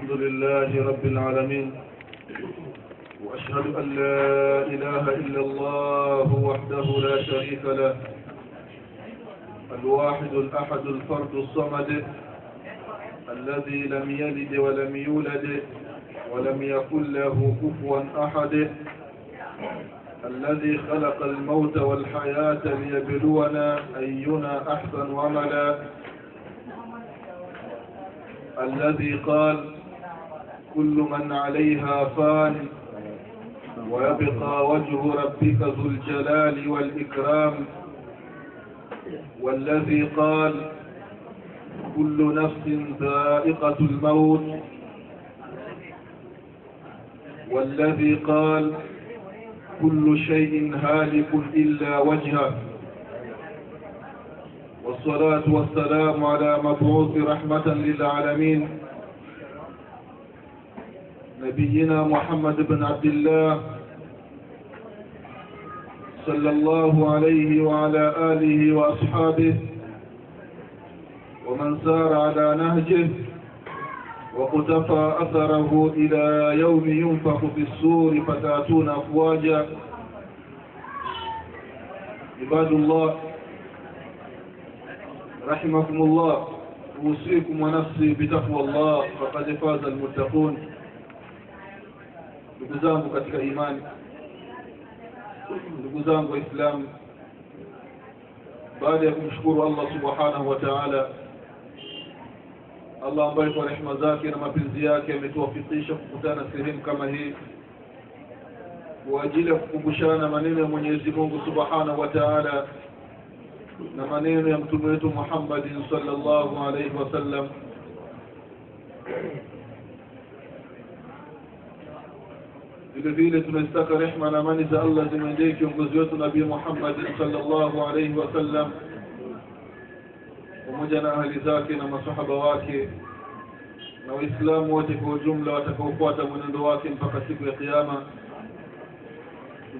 الحمد لله رب العالمين. وأشهد أن لا إله إلا الله وحده لا شريك له. الواحد الأحد الفرد الصمد. الذي لم يلد ولم يولد ولم يكن له كفوا أحد. الذي خلق الموت والحياة ليبلونا أينا أحسن عملا. الذي قال كل من عليها فان. ويبقى وجه ربك ذو الجلال والإكرام. والذي قال كل نفس ذائقة الموت. والذي قال كل شيء هالك إلا وجهه. والصلاة والسلام على مبعوث رحمة للعالمين. نبينا محمد بن عبد الله صلى الله عليه وعلى آله وأصحابه ومن سار على نهجه وقتفى أثره إلى يوم ينفخ في السور فتأتون أفواجا. عباد الله رحمكم الله أوصيكم ونفسي بتقوى الله فقد فاز المتقون. Ndugu zangu katika imani ndugu zangu waislamu baada ya kumshukuru allah subhanahu wa taala allah ambaye kwa rehema zake na mapenzi yake ametuwafikisha kukutana sehemu kama hii kwa ajili ya kukumbushana maneno ya mwenyezi mungu subhanahu wa taala na maneno ya mtume wetu muhammadin salllahu alaihi wasallam بفيلت من استقر احمنا من إذا الله من ديك نبي محمد صلى الله عليه وسلم. ومجنا أهل ذاكي نما صحب واكي. نو إسلام واتك وجملة واتك وفوات من دواكي فقط سكو قياما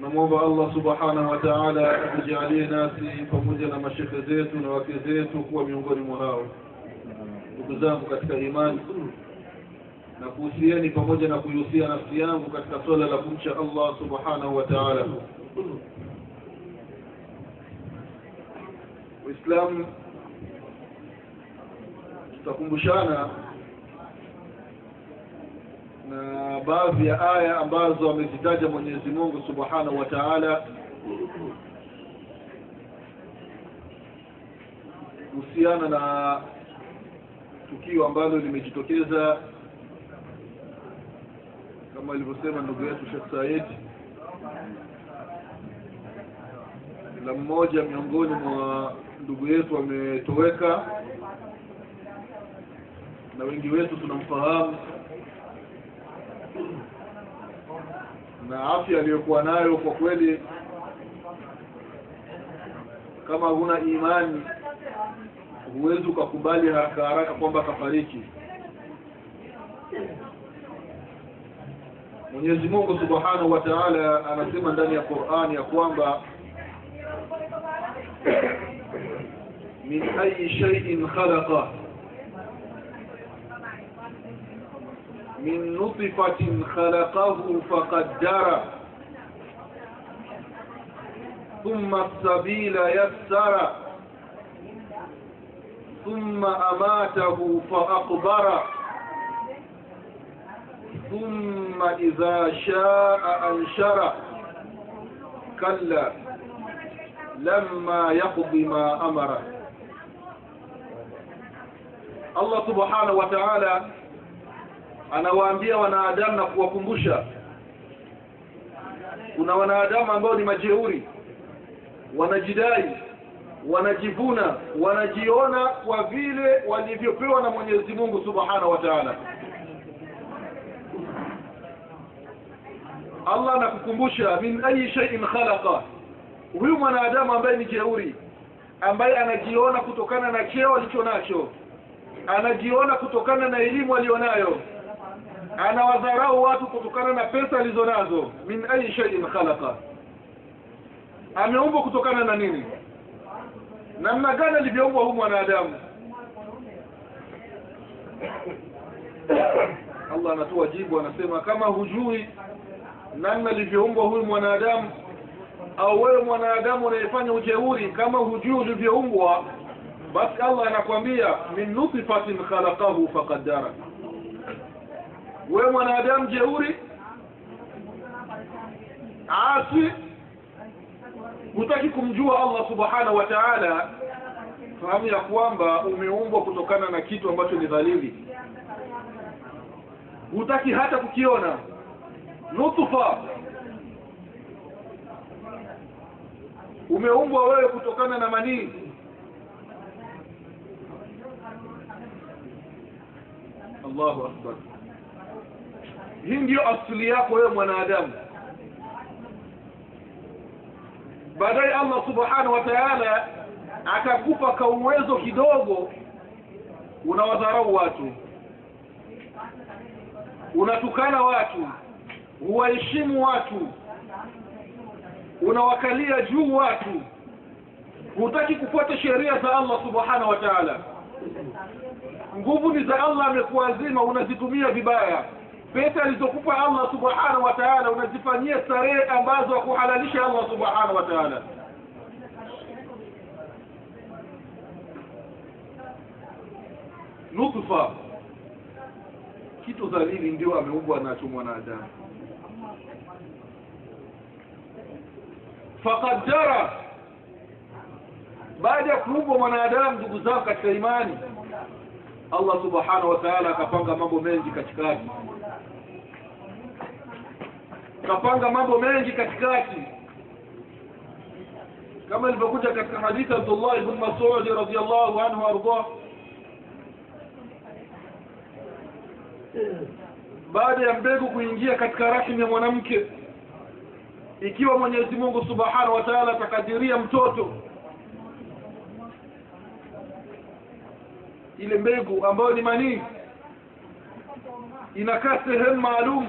نموب الله سبحانه وتعالى بجعلي ناسي فمجنا مشيخ زيتنا واكي زيتو هو من غير مراو. وقزامك ايمان na kuhusieni pamoja na kuihusia nafsi yangu katika swala la kumcha allah subhanahu wa taala. Waislamu tutakumbushana na baadhi ya aya ambazo amezitaja mwenyezi mungu subhanahu wa taala. Kuhusiana na tukio ambalo limejitokeza kama alivyosema ndugu yetu Sheikh Said la mmoja miongoni mwa ndugu yetu ametoweka na wengi wetu tunamfahamu na afya aliyokuwa nayo kwa kweli kama huna imani huwezi ukakubali haraka haraka kwamba kafariki Mwenyezi Mungu Subhanahu wa Ta'ala anasema ndani ya Qur'an ya kwamba min ayi shay'in khalaqa min nutfatin khalaqahu faqaddara thumma as-sabila yassara thumma amatahu fa thumma idha shaa anshara. Kalla lamma yaqdi ma amara. Allah subhanahu wa ta'ala anawaambia wanadamu na kuwakumbusha. Kuna wanadamu ambao ni majeuri wanajidai wanajivuna wanajiona kwa vile walivyopewa na Mwenyezi Mungu subhanahu wa ta'ala. Allah anakukumbusha min ayi shay'in khalaqa. Huyu mwanadamu ambaye ni jeuri ambaye anajiona kutokana na cheo alicho nacho anajiona kutokana na elimu alionayo anawadharau watu kutokana na pesa alizonazo min ayi shay'in khalaqa. Ameumbwa kutokana na nini? Namna gani alivyoumbwa huyu mwanadamu? Allah anatoa jibu anasema kama hujui namna alivyoumbwa huyu mwanadamu au wewe mwanadamu unayefanya ujeuri kama hujui ulivyoumbwa basi allah anakwambia min nutfatin khalaqahu faqaddara wewe mwanadamu jeuri asi hutaki kumjua allah subhanahu wa taala fahamu ya kwamba umeumbwa kutokana na kitu ambacho ni dhalili. Hutaki hata kukiona nutfa umeumbwa wewe kutokana na manii. Allahu akbar. Hii ndiyo asili yako wewe mwanadamu. Baadaye allah subhanahu wa taala akakupa ka uwezo kidogo unawadharau watu. Unatukana watu huwaheshimu watu. Unawakalia juu watu. Hutaki kufuata sheria za allah subhanahu wa taala. Nguvu ni za allah amekuazima unazitumia vibaya. Pesa alizokupa allah subhanahu wa taala unazifanyia starehe ambazo akuhalalisha allah subhanahu wa taala. Nutfa. Kitu dhalili ndio ameumbwa nacho mwanadamu faqaddara baada ya kuumbwa mwanadamu ndugu zangu katika imani allah subhanahu wa taala akapanga mambo mengi katikati. Akapanga mambo mengi katikati. Kama ilivyokuja katika hadithi abdullah ibn masudi radiallahu anhu ardah baada ya mbegu kuingia katika rahim ya mwanamke ikiwa mwenyezi mungu subhanahu wa taala atakadiria mtoto ile mbegu ambayo ni manii inakaa sehemu maalum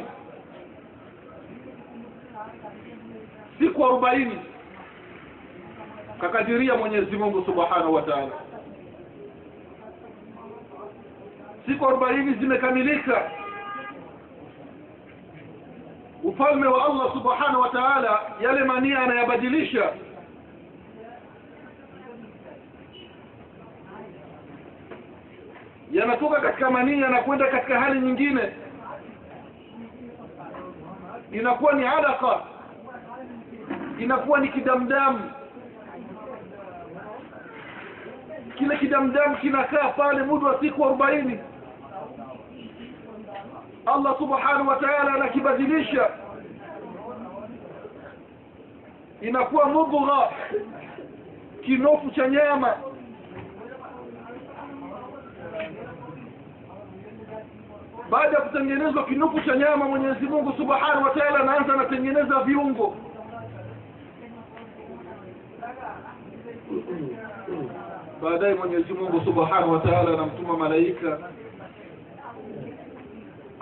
siku arobaini kakadiria mwenyezi mungu subhanahu wa taala. Siku arobaini zimekamilika ufalme wa allah subhanahu wa taala yale mania anayabadilisha. Yanatoka katika manii yanakwenda katika hali nyingine. Inakuwa ni alaka inakuwa ni kidamdamu kile kidamdamu kinakaa pale muda wa siku arobaini allah subhanahu wa taala anakibadilisha. Inakuwa mudgha kinofu cha nyama. Baada ya kutengenezwa kinufu cha nyama mwenyezi mungu subhanahu wa taala anaanza anatengeneza viungo. Baadaye mwenyezi mungu subhanahu wa taala anamtuma malaika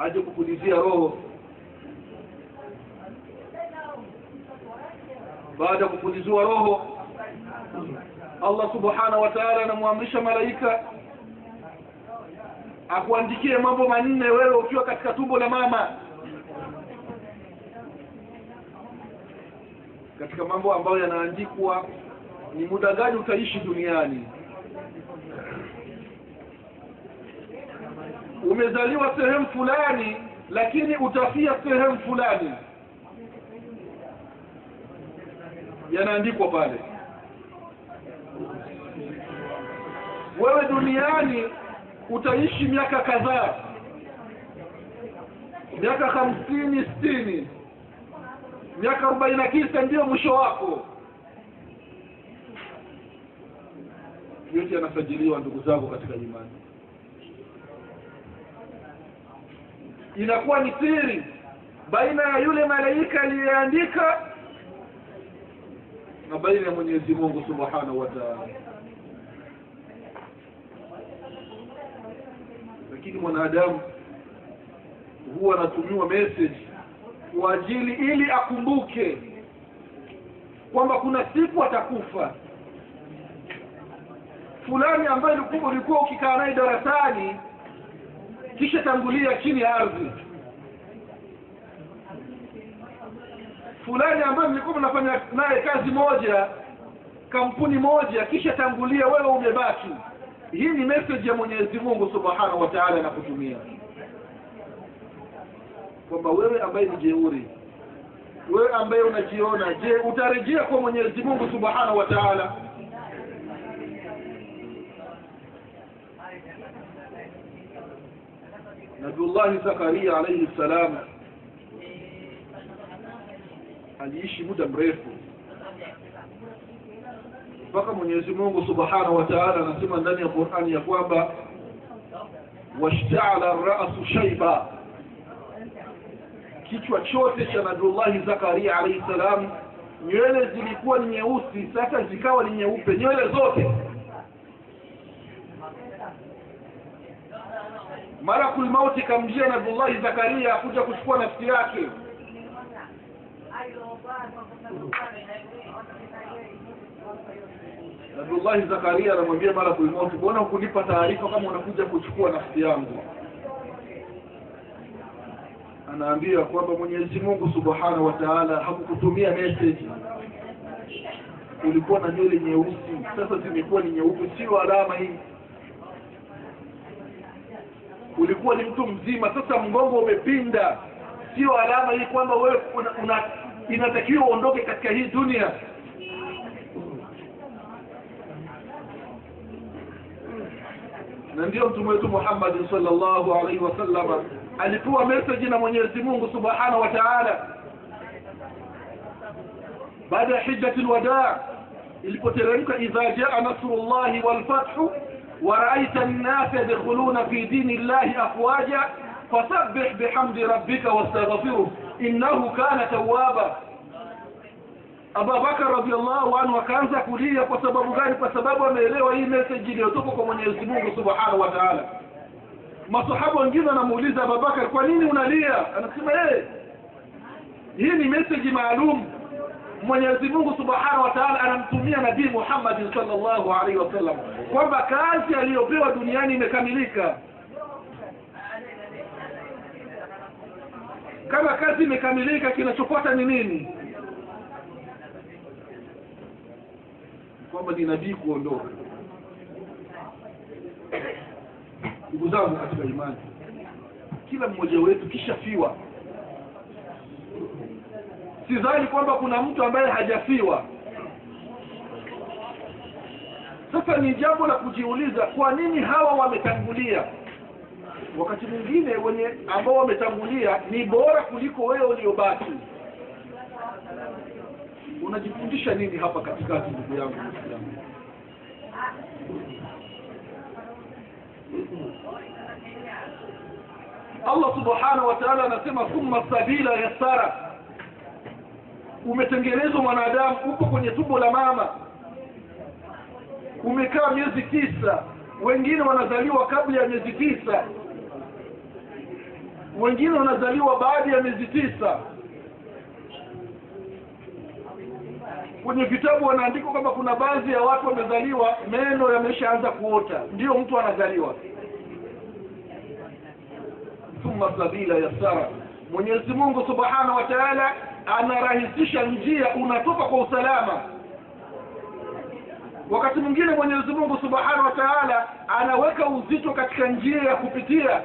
aje kupulizia roho. Baada ya kupulizua roho allah subhanahu wa anamwamrisha malaika akuandikie mambo manne wewe ukiwa katika tumbo la mama. Katika mambo ambayo yanaandikwa ni muda gani utaishi duniani umezaliwa sehemu fulani lakini utafia sehemu fulani. Yanaandikwa pale. Wewe duniani utaishi miaka kadhaa. Miaka hamsini sitini. Miaka arobaini na tisa ndiyo mwisho wako. Yote yanasajiliwa ndugu zangu katika imani inakuwa ni siri baina ya yule malaika aliyeandika na baina ya mwenyezi mungu subhanahu wa taala. Lakini mwanadamu huwa anatumiwa message kwa ajili ili akumbuke kwamba kuna siku atakufa. Fulani ambaye ulikuwa ukikaa naye darasani kisha tangulia chini ya ardhi. Fulani ambaye mlikuwa mnafanya naye kazi moja kampuni moja kisha tangulia wewe umebaki. Hii ni message ya mwenyezi mungu subhanahu wa taala anakutumia. Kwamba wewe ambaye ni jeuri wewe ambaye unajiona je utarejea kwa mwenyezi mungu subhanahu wa nabiullahi zakaria alaihi ssalam aliishi muda mrefu. Mpaka mwenyezi mungu subhanahu wa taala anasema ndani ya qurani ya kwamba washtaala rasu shaiba kichwa chote cha nabiullahi zakaria alaihi salam nywele zilikuwa ni nyeusi sasa zikawa ni nyeupe nywele zote malakul mauti kamjia nabiullahi zakaria kuja kuchukua nafsi yake. Nabiullahi zakaria anamwambia malakul mauti mbona hukunipa taarifa kama unakuja kuchukua nafsi yangu? Anaambia kwamba mwenyezi mungu subhanahu wa taala hakukutumia message. Ulikuwa na nywele nyeusi. Sasa zimekuwa ni nyeupe sio alama hii ulikuwa ni mtu mzima sasa mgongo umepinda. Sio alama hii kwamba wewe una, una, inatakiwa uondoke katika hii dunia. Na ndio mtume wetu Muhammad sallallahu alaihi wasallam alipewa message na mwenyezi mungu subhanahu wa taala. Baada ya hijjatul wadaa ilipoteremka idha jaa nasrullahi walfathu ورأيت الناس يدخلون في دين الله أفواجا فسبح بحمد ربك واستغفره إنه كان توابا Abu Bakar radhiallahu anhu akaanza kulia kwa sababu gani? Kwa sababu ameelewa hii message iliyotoka kwa Mwenyezi Mungu Subhanahu wa Ta'ala. Masahaba wengine wanamuuliza Abu Bakar, kwa nini unalia? Anasema yeye, hii ni message maalum Mwenyezi Mungu Subhanahu wa Ta'ala anamtumia Nabii Muhammadin sallallahu alaihi wasallam kwamba kazi aliyopewa duniani imekamilika. Kama kazi imekamilika, kinachofuata ni nini? Kwamba ni nabii kuondoka. Ndugu zangu katika imani, kila mmoja wetu kishafiwa sidhani kwamba kuna mtu ambaye hajafiwa. Sasa ni jambo la kujiuliza kwa nini hawa wametangulia? Wakati mwingine wenye ambao wametangulia ni bora kuliko wewe uliobaki. Unajifundisha nini hapa katikati ndugu yangu? Allah subhanahu wa anasema thumma sabila yassara umetengenezwa mwanadamu uko kwenye tumbo la mama. Umekaa miezi tisa. Wengine wanazaliwa kabla ya miezi tisa. Wengine wanazaliwa baada ya miezi tisa. Kwenye vitabu wanaandikwa kwamba kuna baadhi ya watu wamezaliwa meno yameshaanza kuota. Ndio mtu anazaliwa. Thumma sabila yasara. Mwenyezi mungu subhanahu wa taala anarahisisha njia unatoka kwa usalama. Wakati mwingine mwenyezi mungu subhanahu wa taala anaweka uzito katika njia ya kupitia.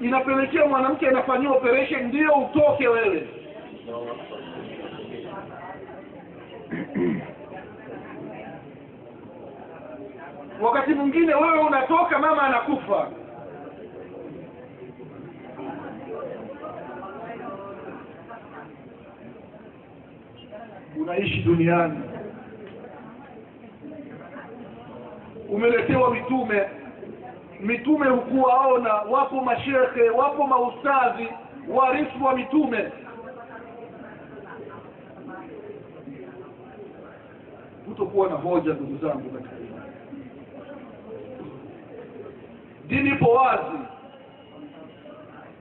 Inapelekea mwanamke anafanyiwa operation ndiyo utoke wewe. Wakati mwingine wewe unatoka mama anakufa unaishi duniani. Umeletewa mitume. Mitume hukuwaona. Wapo mashekhe wapo maustadhi warifu wa mitume. Hutokuwa na hoja ndugu zangu katika dini ipo wazi.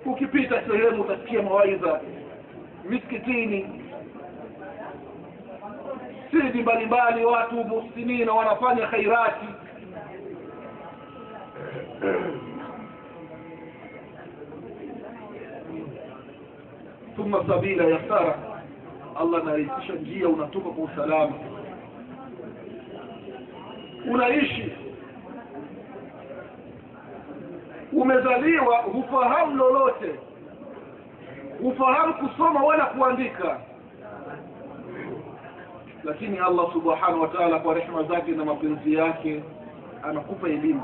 Ukipita sehemu utasikia mawaidha misikitini masjidi mbalimbali, watu muhsinina wanafanya khairati. Thumma sabila yasara, Allah anarahisisha njia, unatoka kwa usalama, unaishi. Umezaliwa, hufahamu lolote, hufahamu kusoma wala kuandika lakini allah subhanahu wa taala kwa rehma zake na mapenzi yake anakupa elimu.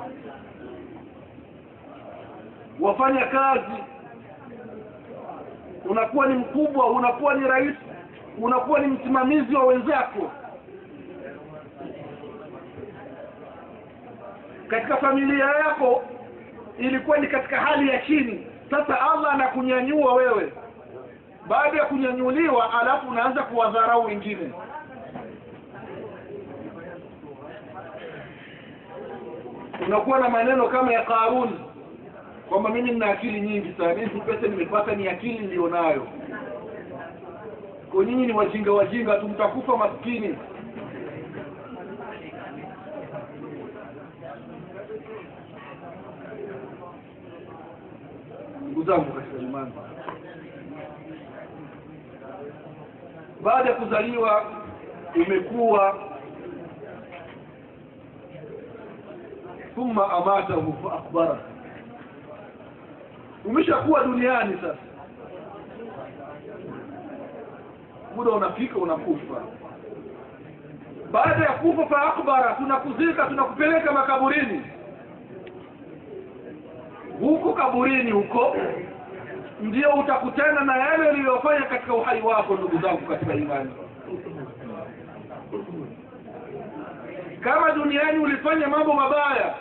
Wafanya kazi unakuwa ni mkubwa unakuwa ni rais unakuwa ni msimamizi wa wenzako. Katika familia yako ilikuwa ni katika hali ya chini. Sasa allah anakunyanyua wewe. Baada ya kunyanyuliwa alafu unaanza kuwadharau wengine unakuwa na maneno kama ya Karun kwamba mimi nina akili nyingi sana, mimi pesa nimepata ni akili nilionayo. Kwa nyinyi ni wajinga wajinga tu, mtakufa maskini. Ndugu zangu katika imani, baada ya kuzaliwa umekuwa thumma amatahu fa akhbara. Umeshakuwa duniani sasa. Muda unafika unakufa. Baada ya kufa fa akhbara tunakuzika tunakupeleka makaburini. Huko kaburini huko ndio utakutana na yale uliyofanya katika uhai wako ndugu zangu katika imani kama duniani ulifanya mambo mabaya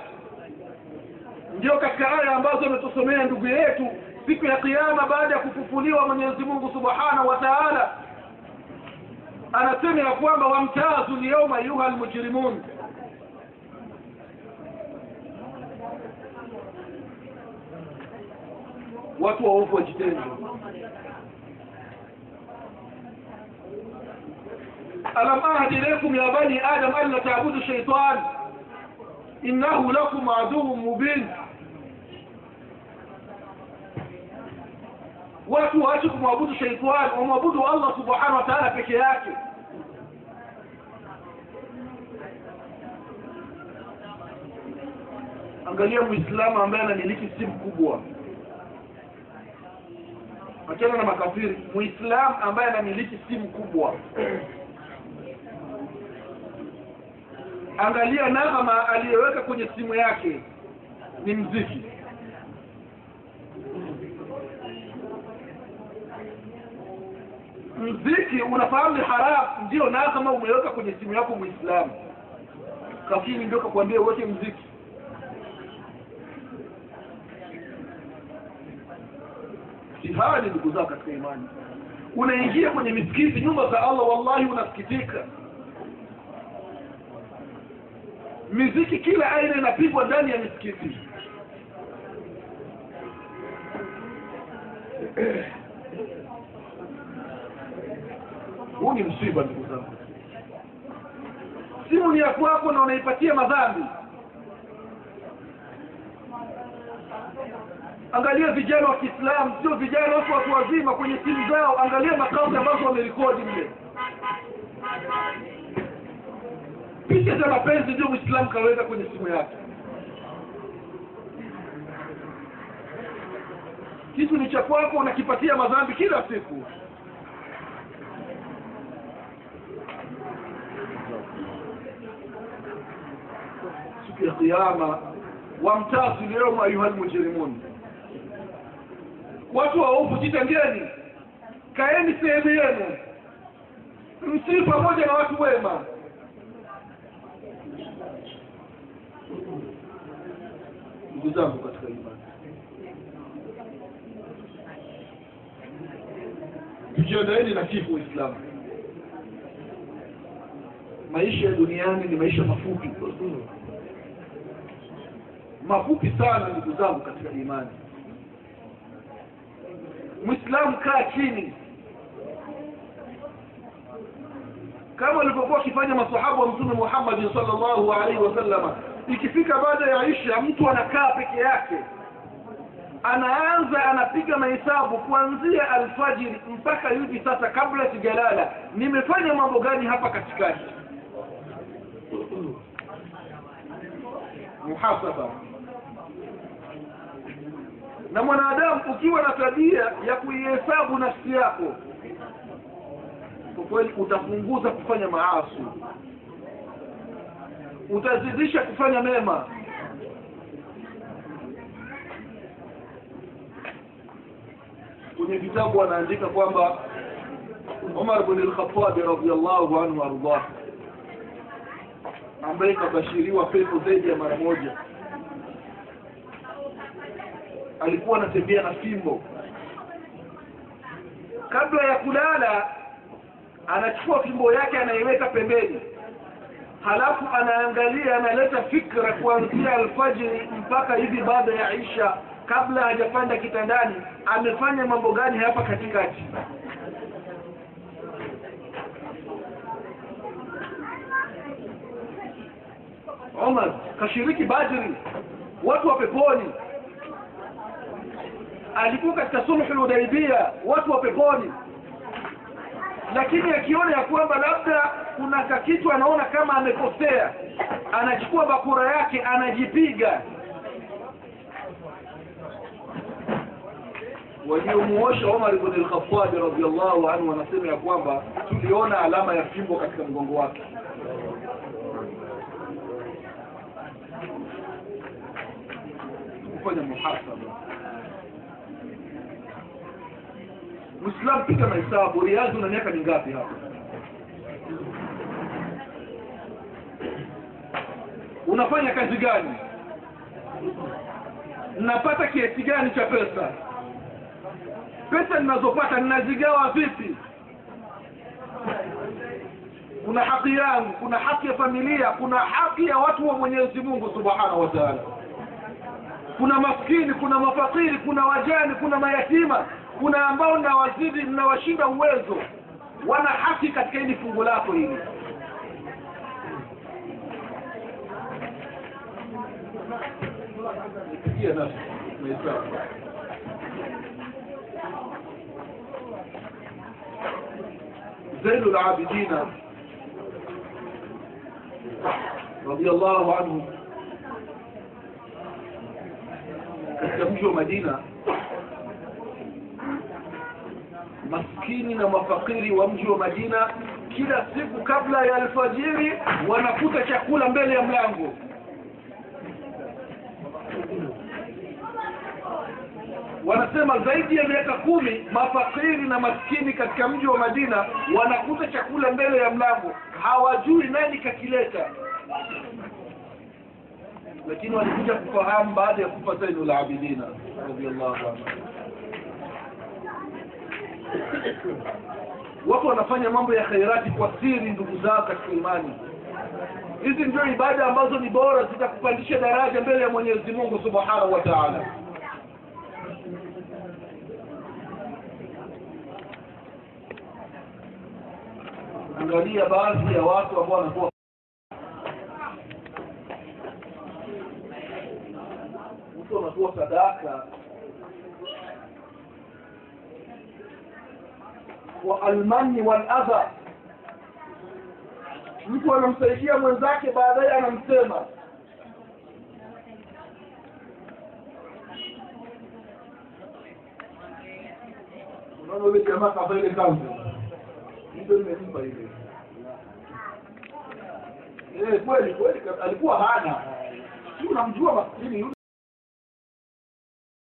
ndio katika aya ambazo ametusomea ndugu yetu siku ya kiyama baada ya kufufuliwa mwenyezi mungu subhanahu wa taala anasema ya kwamba wamtazu lyauma ayuha lmujrimun watu waovu wajitenge alam ahdi ilaykum ya bani adam an la ta'budu shaytan innahu lakum aduwwun mubin watu waache kumwabudu shaitani wamwabudu allah subhanahu wa taala peke yake angalia muislamu ambaye anamiliki simu kubwa achana na makafiri muislamu ambaye anamiliki simu kubwa angalia nagama aliyoweka kwenye simu yake. Ni mziki. Mziki unafahamu ni haramu ndio nagama umeweka kwenye simu yako muislamu. Lakini ndio kakwambia uweke mziki. Ni ndugu zao katika imani. Unaingia kwenye misikiti nyumba za allah wallahi unasikitika miziki kila aina inapigwa ndani ya misikiti. Huu ni msiba ndugu zangu. Simu ni ya kwako na unaipatia madhambi. Angalia vijana wa kiislamu sio vijana watu watu wazima kwenye simu zao. Angalia makazi ambazo wamerekodi mle picha za mapenzi ndio mwislamu kaweka kwenye simu yake. Kitu ni cha kwako unakipatia madhambi kila siku. Siku ya kiyama wamtazu leo ayuha lmujrimun watu waovu jitengeni. Kaeni sehemu yenu. Msii pamoja na watu wema ndugu zangu katika imani. Tujiandaeni na kifo uislamu. Maisha ya duniani ni maisha mafupi. Mafupi sana ndugu zangu katika imani. Mwislamu kaa chini. Kama walivyokuwa wakifanya masahaba wa mtume muhammadi salllahu alaihi wasallama ikifika baada ya isha mtu anakaa peke yake anaanza anapiga mahesabu kuanzia alfajiri mpaka hivi sasa kabla sijalala nimefanya mambo gani hapa katikati? Muhasaba. Na mwanadamu ukiwa na tabia ya kuihesabu nafsi yako kwa kweli utapunguza kufanya maasi utazidisha kufanya mema. Kwenye vitabu anaandika kwamba Umar bin al-Khattab anhu waardah ambaye kabashiriwa pepo zaidi ya mara moja alikuwa anatembea na fimbo. Kabla ya kulala anachukua fimbo yake anaiweka pembeni halafu anaangalia analeta fikra kuanzia alfajiri mpaka hivi baada ya isha kabla hajapanda kitandani amefanya mambo gani hapa katikati? Omar kashiriki Badri watu wa peponi. Alikuwa katika sulhul hudaibia watu wa peponi. Lakini akiona ya kwamba labda kuna kakitu anaona kama amekosea anachukua bakura yake anajipiga. Waliomuosha Umar ibn al-Khattab radhiyallahu anhu wanasema ya kwamba tuliona alama ya fimbo katika mgongo wake. Kufanya muhasaba. Muislamu piga mahesabu riadhi una miaka mingapi hapa unafanya kazi gani? Napata kiasi gani cha pesa? Pesa ninazopata ninazigawa vipi? Kuna haki yangu kuna haki ya familia kuna haki ya watu wa Mwenyezi Mungu Subhanahu wa kuna maskini kuna mafakiri kuna wajani kuna mayatima kuna ambao nawazidi mnawashinda uwezo. Wana haki katika hili fungu lako hili nipigie nafsi mahesabu زين العابدين رضي الله عنه katika mji wa Madina maskini na mafakiri wa mji wa Madina kila siku kabla ya alfajiri wanakuta chakula mbele ya mlango Wanasema zaidi ya miaka kumi mafakiri na maskini katika mji wa Madina wanakuta chakula mbele ya mlango. Hawajui nani kakileta. Lakini walikuja kufahamu baada ya kufa Zainul Abidina radhiallahu anhu. Watu wanafanya mambo ya khairati kwa siri ndugu zao katika imani. Hizi ndio ibada ambazo ni bora zitakupandisha daraja mbele ya Mwenyezi Mungu Subhanahu wa Ta'ala angalia baadhi ya watu ambao wanakuwa mtu anatoa sadaka wa almani wal adha. Mtu anamsaidia mwenzake baadaye anamsema. Unaona yule jamaa kavaile kanzu nimempa ile eh kweli kweli alikuwa hana. Si unamjua maskini